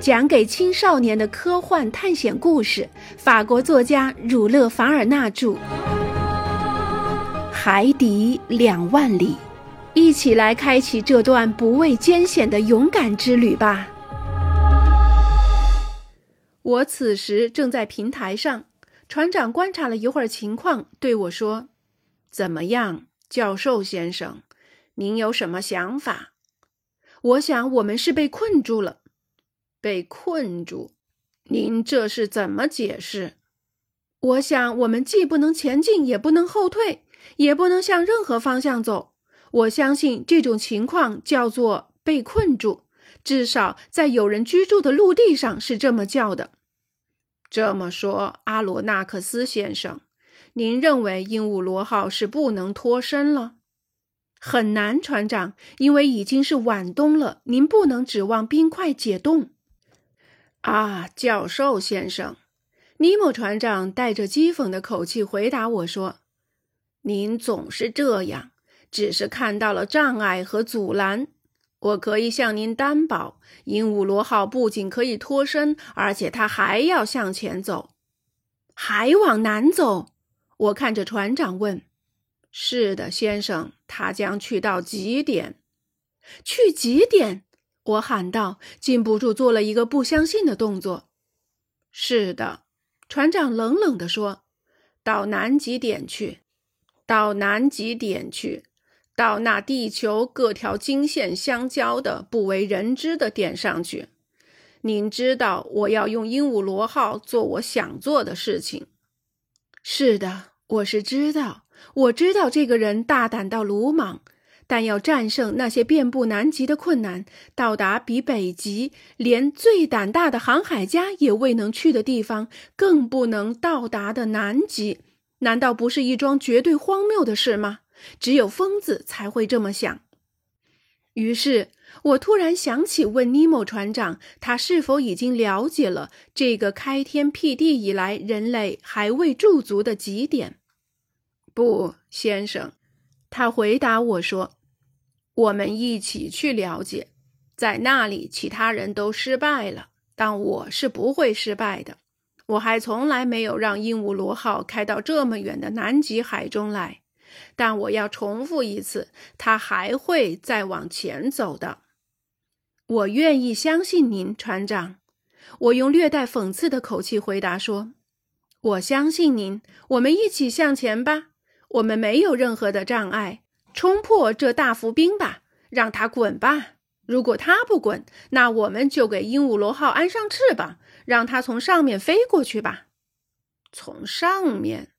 讲给青少年的科幻探险故事，法国作家儒勒·凡尔纳著，《海底两万里》，一起来开启这段不畏艰险的勇敢之旅吧。我此时正在平台上，船长观察了一会儿情况，对我说：“怎么样，教授先生，您有什么想法？”我想，我们是被困住了。被困住，您这是怎么解释？我想，我们既不能前进，也不能后退，也不能向任何方向走。我相信这种情况叫做被困住，至少在有人居住的陆地上是这么叫的。这么说，阿罗纳克斯先生，您认为鹦鹉螺号是不能脱身了？很难，船长，因为已经是晚冬了，您不能指望冰块解冻。啊，教授先生，尼莫船长带着讥讽的口气回答我说：“您总是这样，只是看到了障碍和阻拦。我可以向您担保，鹦鹉螺号不仅可以脱身，而且它还要向前走，还往南走。”我看着船长问：“是的，先生，它将去到极点，去极点。”我喊道，禁不住做了一个不相信的动作。是的，船长冷冷地说：“到南极点去，到南极点去，到那地球各条经线相交的不为人知的点上去。您知道，我要用鹦鹉螺号做我想做的事情。是的，我是知道，我知道这个人大胆到鲁莽。”但要战胜那些遍布南极的困难，到达比北极连最胆大的航海家也未能去的地方，更不能到达的南极，难道不是一桩绝对荒谬的事吗？只有疯子才会这么想。于是我突然想起问尼莫船长，他是否已经了解了这个开天辟地以来人类还未驻足的极点？不，先生，他回答我说。我们一起去了解，在那里其他人都失败了，但我是不会失败的。我还从来没有让鹦鹉螺号开到这么远的南极海中来，但我要重复一次，它还会再往前走的。我愿意相信您，船长。我用略带讽刺的口气回答说：“我相信您，我们一起向前吧。我们没有任何的障碍。”冲破这大浮冰吧，让它滚吧。如果它不滚，那我们就给鹦鹉螺号安上翅膀，让它从上面飞过去吧。从上面，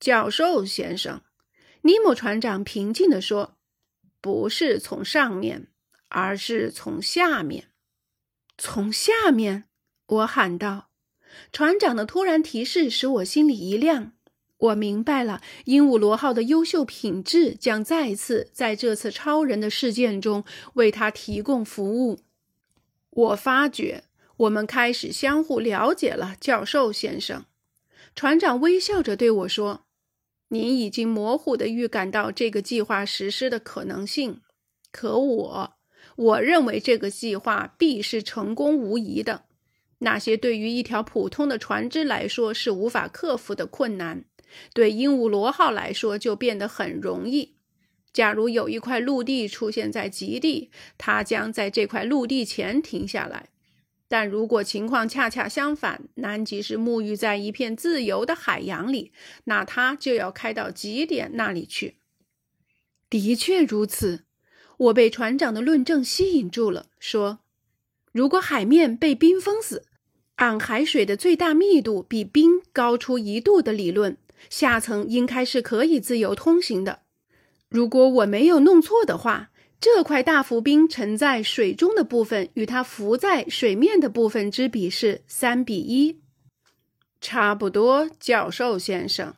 教授先生，尼莫船长平静地说：“不是从上面，而是从下面。”从下面，我喊道。船长的突然提示使我心里一亮。我明白了，鹦鹉螺号的优秀品质将再次在这次超人的事件中为他提供服务。我发觉我们开始相互了解了，教授先生。船长微笑着对我说：“您已经模糊地预感到这个计划实施的可能性，可我，我认为这个计划必是成功无疑的。那些对于一条普通的船只来说是无法克服的困难。”对鹦鹉螺号来说，就变得很容易。假如有一块陆地出现在极地，它将在这块陆地前停下来；但如果情况恰恰相反，南极是沐浴在一片自由的海洋里，那它就要开到极点那里去。的确如此，我被船长的论证吸引住了，说：“如果海面被冰封死，按海水的最大密度比冰高出一度的理论。”下层应该是可以自由通行的。如果我没有弄错的话，这块大浮冰沉在水中的部分与它浮在水面的部分之比是三比一，差不多。教授先生，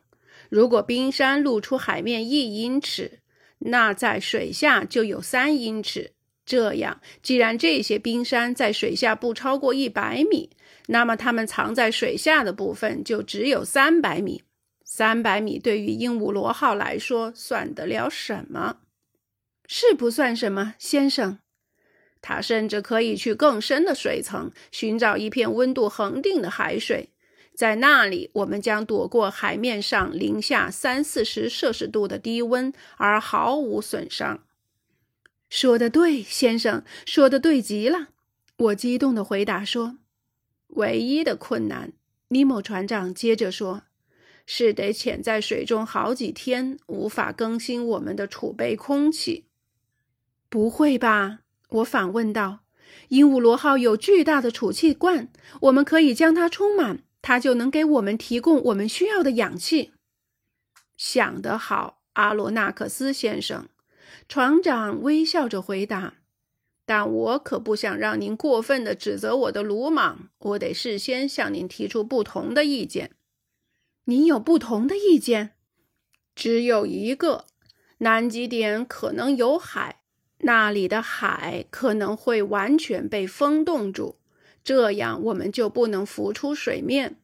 如果冰山露出海面一英尺，那在水下就有三英尺。这样，既然这些冰山在水下不超过一百米，那么它们藏在水下的部分就只有三百米。三百米对于鹦鹉螺号来说算得了什么？是不算什么，先生。它甚至可以去更深的水层，寻找一片温度恒定的海水。在那里，我们将躲过海面上零下三四十摄氏度的低温，而毫无损伤。说的对，先生，说的对极了。我激动地回答说：“唯一的困难。”尼莫船长接着说：“是得潜在水中好几天，无法更新我们的储备空气。”不会吧？我反问道。“鹦鹉螺号有巨大的储气罐，我们可以将它充满。”它就能给我们提供我们需要的氧气。想得好，阿罗纳克斯先生，船长微笑着回答。但我可不想让您过分的指责我的鲁莽，我得事先向您提出不同的意见。您有不同的意见？只有一个，南极点可能有海，那里的海可能会完全被风冻住。这样我们就不能浮出水面。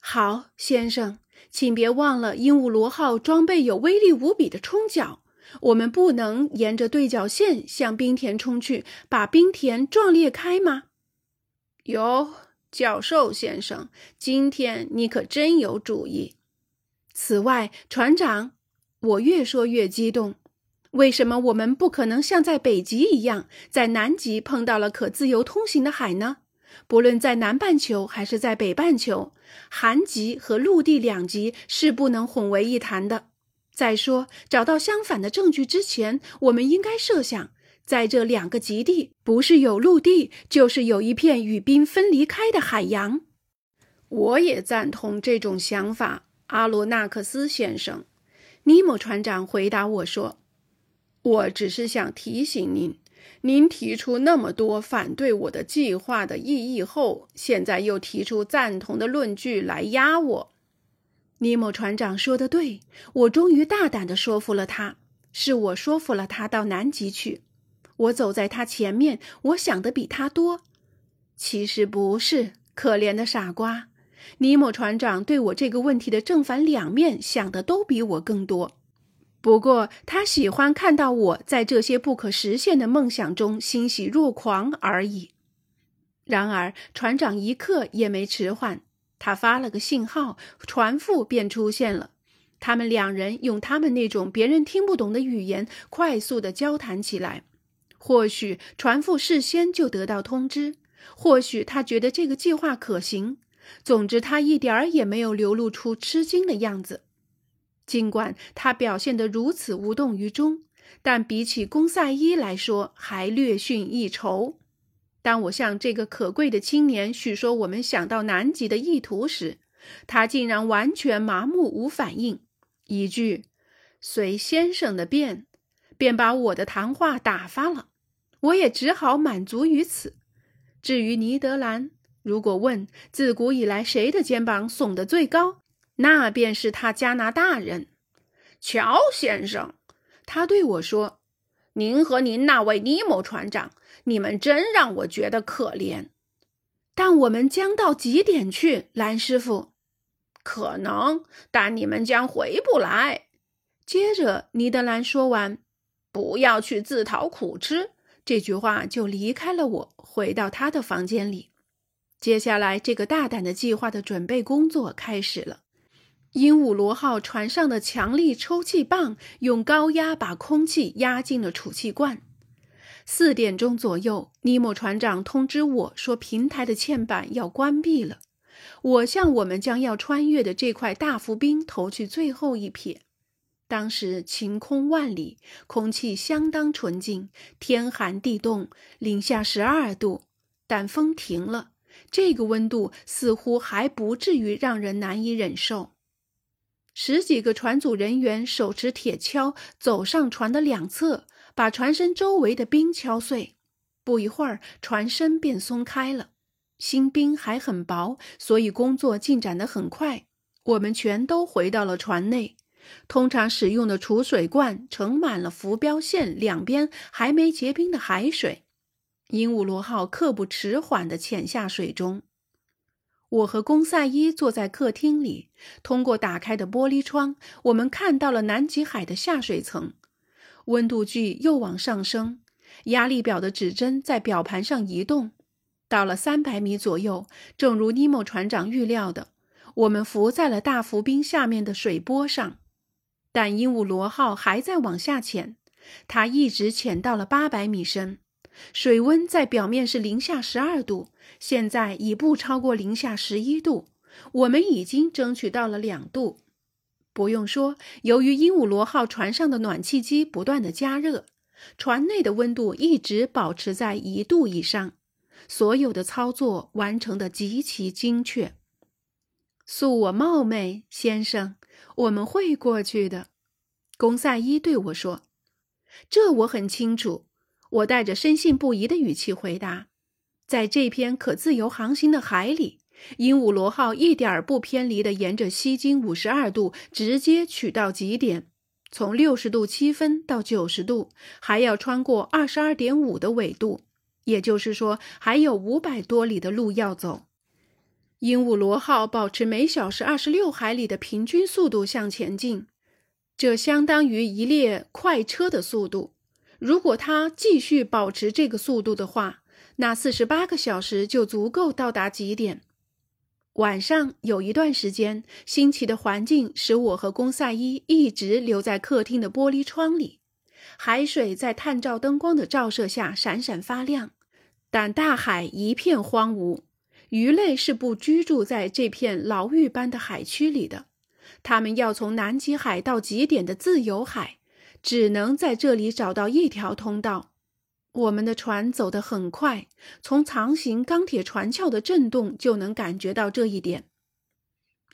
好，先生，请别忘了，鹦鹉螺号装备有威力无比的冲角，我们不能沿着对角线向冰田冲去，把冰田撞裂开吗？有，教授先生，今天你可真有主意。此外，船长，我越说越激动。为什么我们不可能像在北极一样，在南极碰到了可自由通行的海呢？不论在南半球还是在北半球，寒极和陆地两极是不能混为一谈的。再说，找到相反的证据之前，我们应该设想，在这两个极地，不是有陆地，就是有一片与冰分离开的海洋。我也赞同这种想法，阿罗纳克斯先生。尼莫船长回答我说。我只是想提醒您，您提出那么多反对我的计划的异议后，现在又提出赞同的论据来压我。尼莫船长说的对，我终于大胆地说服了他，是我说服了他到南极去。我走在他前面，我想的比他多。其实不是，可怜的傻瓜，尼莫船长对我这个问题的正反两面想的都比我更多。不过，他喜欢看到我在这些不可实现的梦想中欣喜若狂而已。然而，船长一刻也没迟缓，他发了个信号，船夫便出现了。他们两人用他们那种别人听不懂的语言快速地交谈起来。或许船夫事先就得到通知，或许他觉得这个计划可行。总之，他一点儿也没有流露出吃惊的样子。尽管他表现得如此无动于衷，但比起公赛伊来说，还略逊一筹。当我向这个可贵的青年叙说我们想到南极的意图时，他竟然完全麻木无反应，一句“随先生的便”，便把我的谈话打发了。我也只好满足于此。至于尼德兰，如果问自古以来谁的肩膀耸得最高？那便是他加拿大人，乔先生。他对我说：“您和您那位尼莫船长，你们真让我觉得可怜。但我们将到极点去，蓝师傅。可能，但你们将回不来。”接着，尼德兰说完“不要去自讨苦吃”这句话，就离开了我，回到他的房间里。接下来，这个大胆的计划的准备工作开始了。鹦鹉螺号船上的强力抽气棒用高压把空气压进了储气罐。四点钟左右，尼莫船长通知我说，平台的嵌板要关闭了。我向我们将要穿越的这块大浮冰投去最后一瞥。当时晴空万里，空气相当纯净，天寒地冻，零下十二度，但风停了。这个温度似乎还不至于让人难以忍受。十几个船组人员手持铁锹走上船的两侧，把船身周围的冰敲碎。不一会儿，船身便松开了。新冰还很薄，所以工作进展得很快。我们全都回到了船内。通常使用的储水罐盛满了浮标线两边还没结冰的海水。鹦鹉螺号刻不迟缓地潜下水中。我和公赛伊坐在客厅里，通过打开的玻璃窗，我们看到了南极海的下水层，温度计又往上升。压力表的指针在表盘上移动。到了三百米左右，正如尼莫船长预料的，我们浮在了大浮冰下面的水波上。但鹦鹉螺号还在往下潜，它一直潜到了八百米深。水温在表面是零下十二度，现在已不超过零下十一度。我们已经争取到了两度。不用说，由于鹦鹉螺号船上的暖气机不断的加热，船内的温度一直保持在一度以上。所有的操作完成的极其精确。恕我冒昧，先生，我们会过去的。公赛伊对我说：“这我很清楚。”我带着深信不疑的语气回答：“在这片可自由航行的海里，鹦鹉螺号一点儿不偏离的沿着西经五十二度直接取到极点，从六十度七分到九十度，还要穿过二十二点五的纬度。”也就是说，还有五百多里的路要走。鹦鹉螺号保持每小时二十六海里的平均速度向前进，这相当于一列快车的速度。如果它继续保持这个速度的话，那四十八个小时就足够到达极点。晚上有一段时间，新奇的环境使我和公赛伊一直留在客厅的玻璃窗里。海水在探照灯光的照射下闪闪发亮，但大海一片荒芜。鱼类是不居住在这片牢狱般的海区里的，它们要从南极海到极点的自由海，只能在这里找到一条通道。我们的船走得很快，从长形钢铁船壳的震动就能感觉到这一点。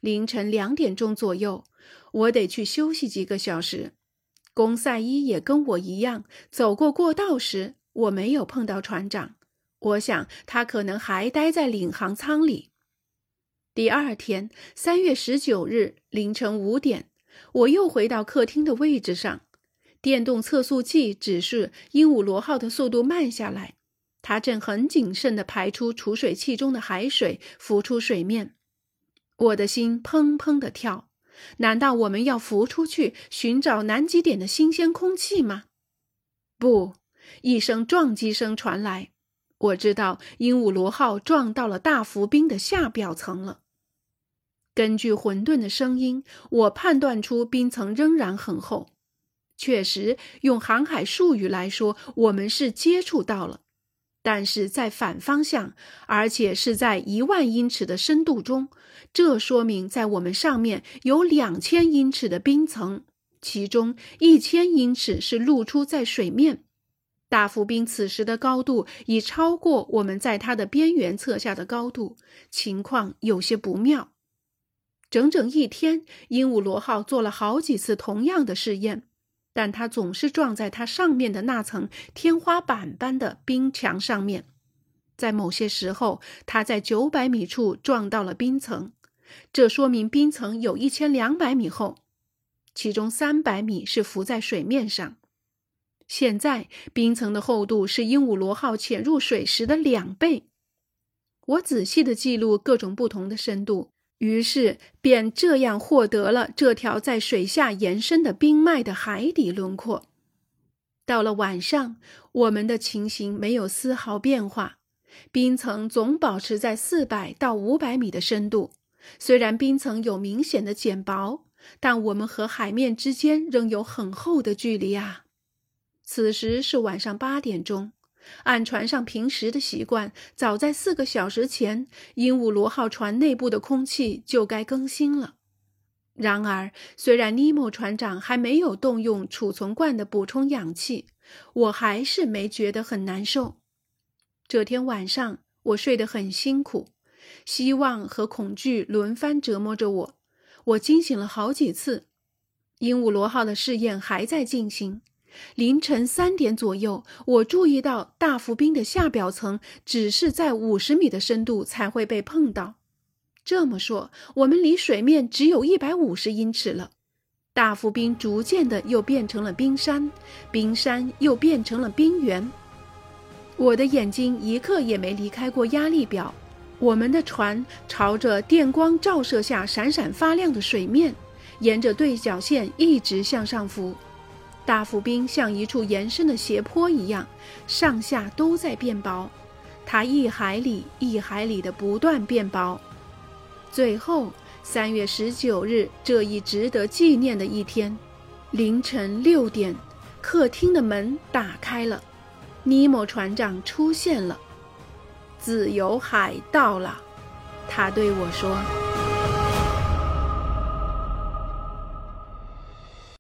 凌晨两点钟左右，我得去休息几个小时。公赛伊也跟我一样走过过道时，我没有碰到船长。我想他可能还待在领航舱里。第二天，三月十九日凌晨五点，我又回到客厅的位置上。电动测速器指示鹦鹉螺号的速度慢下来，它正很谨慎地排出储水器中的海水，浮出水面。我的心砰砰地跳。难道我们要浮出去寻找南极点的新鲜空气吗？不！一声撞击声传来，我知道鹦鹉螺号撞到了大浮冰的下表层了。根据混沌的声音，我判断出冰层仍然很厚。确实，用航海术语来说，我们是接触到了。但是在反方向，而且是在一万英尺的深度中，这说明在我们上面有两千英尺的冰层，其中一千英尺是露出在水面。大浮冰此时的高度已超过我们在它的边缘侧下的高度，情况有些不妙。整整一天，鹦鹉螺号做了好几次同样的试验。但它总是撞在它上面的那层天花板般的冰墙上面，在某些时候，它在九百米处撞到了冰层，这说明冰层有一千两百米厚，其中三百米是浮在水面上。现在冰层的厚度是鹦鹉螺号潜入水时的两倍。我仔细的记录各种不同的深度。于是，便这样获得了这条在水下延伸的冰脉的海底轮廓。到了晚上，我们的情形没有丝毫变化，冰层总保持在四百到五百米的深度。虽然冰层有明显的减薄，但我们和海面之间仍有很厚的距离啊。此时是晚上八点钟。按船上平时的习惯，早在四个小时前，鹦鹉螺号船内部的空气就该更新了。然而，虽然尼莫船长还没有动用储存罐的补充氧气，我还是没觉得很难受。这天晚上，我睡得很辛苦，希望和恐惧轮番折磨着我。我惊醒了好几次。鹦鹉螺号的试验还在进行。凌晨三点左右，我注意到大浮冰的下表层只是在五十米的深度才会被碰到。这么说，我们离水面只有一百五十英尺了。大浮冰逐渐的又变成了冰山，冰山又变成了冰原。我的眼睛一刻也没离开过压力表。我们的船朝着电光照射下闪闪发亮的水面，沿着对角线一直向上浮。大浮冰像一处延伸的斜坡一样，上下都在变薄。它一海里一海里的不断变薄，最后三月十九日这一值得纪念的一天，凌晨六点，客厅的门打开了，尼莫船长出现了。自由海到了，他对我说。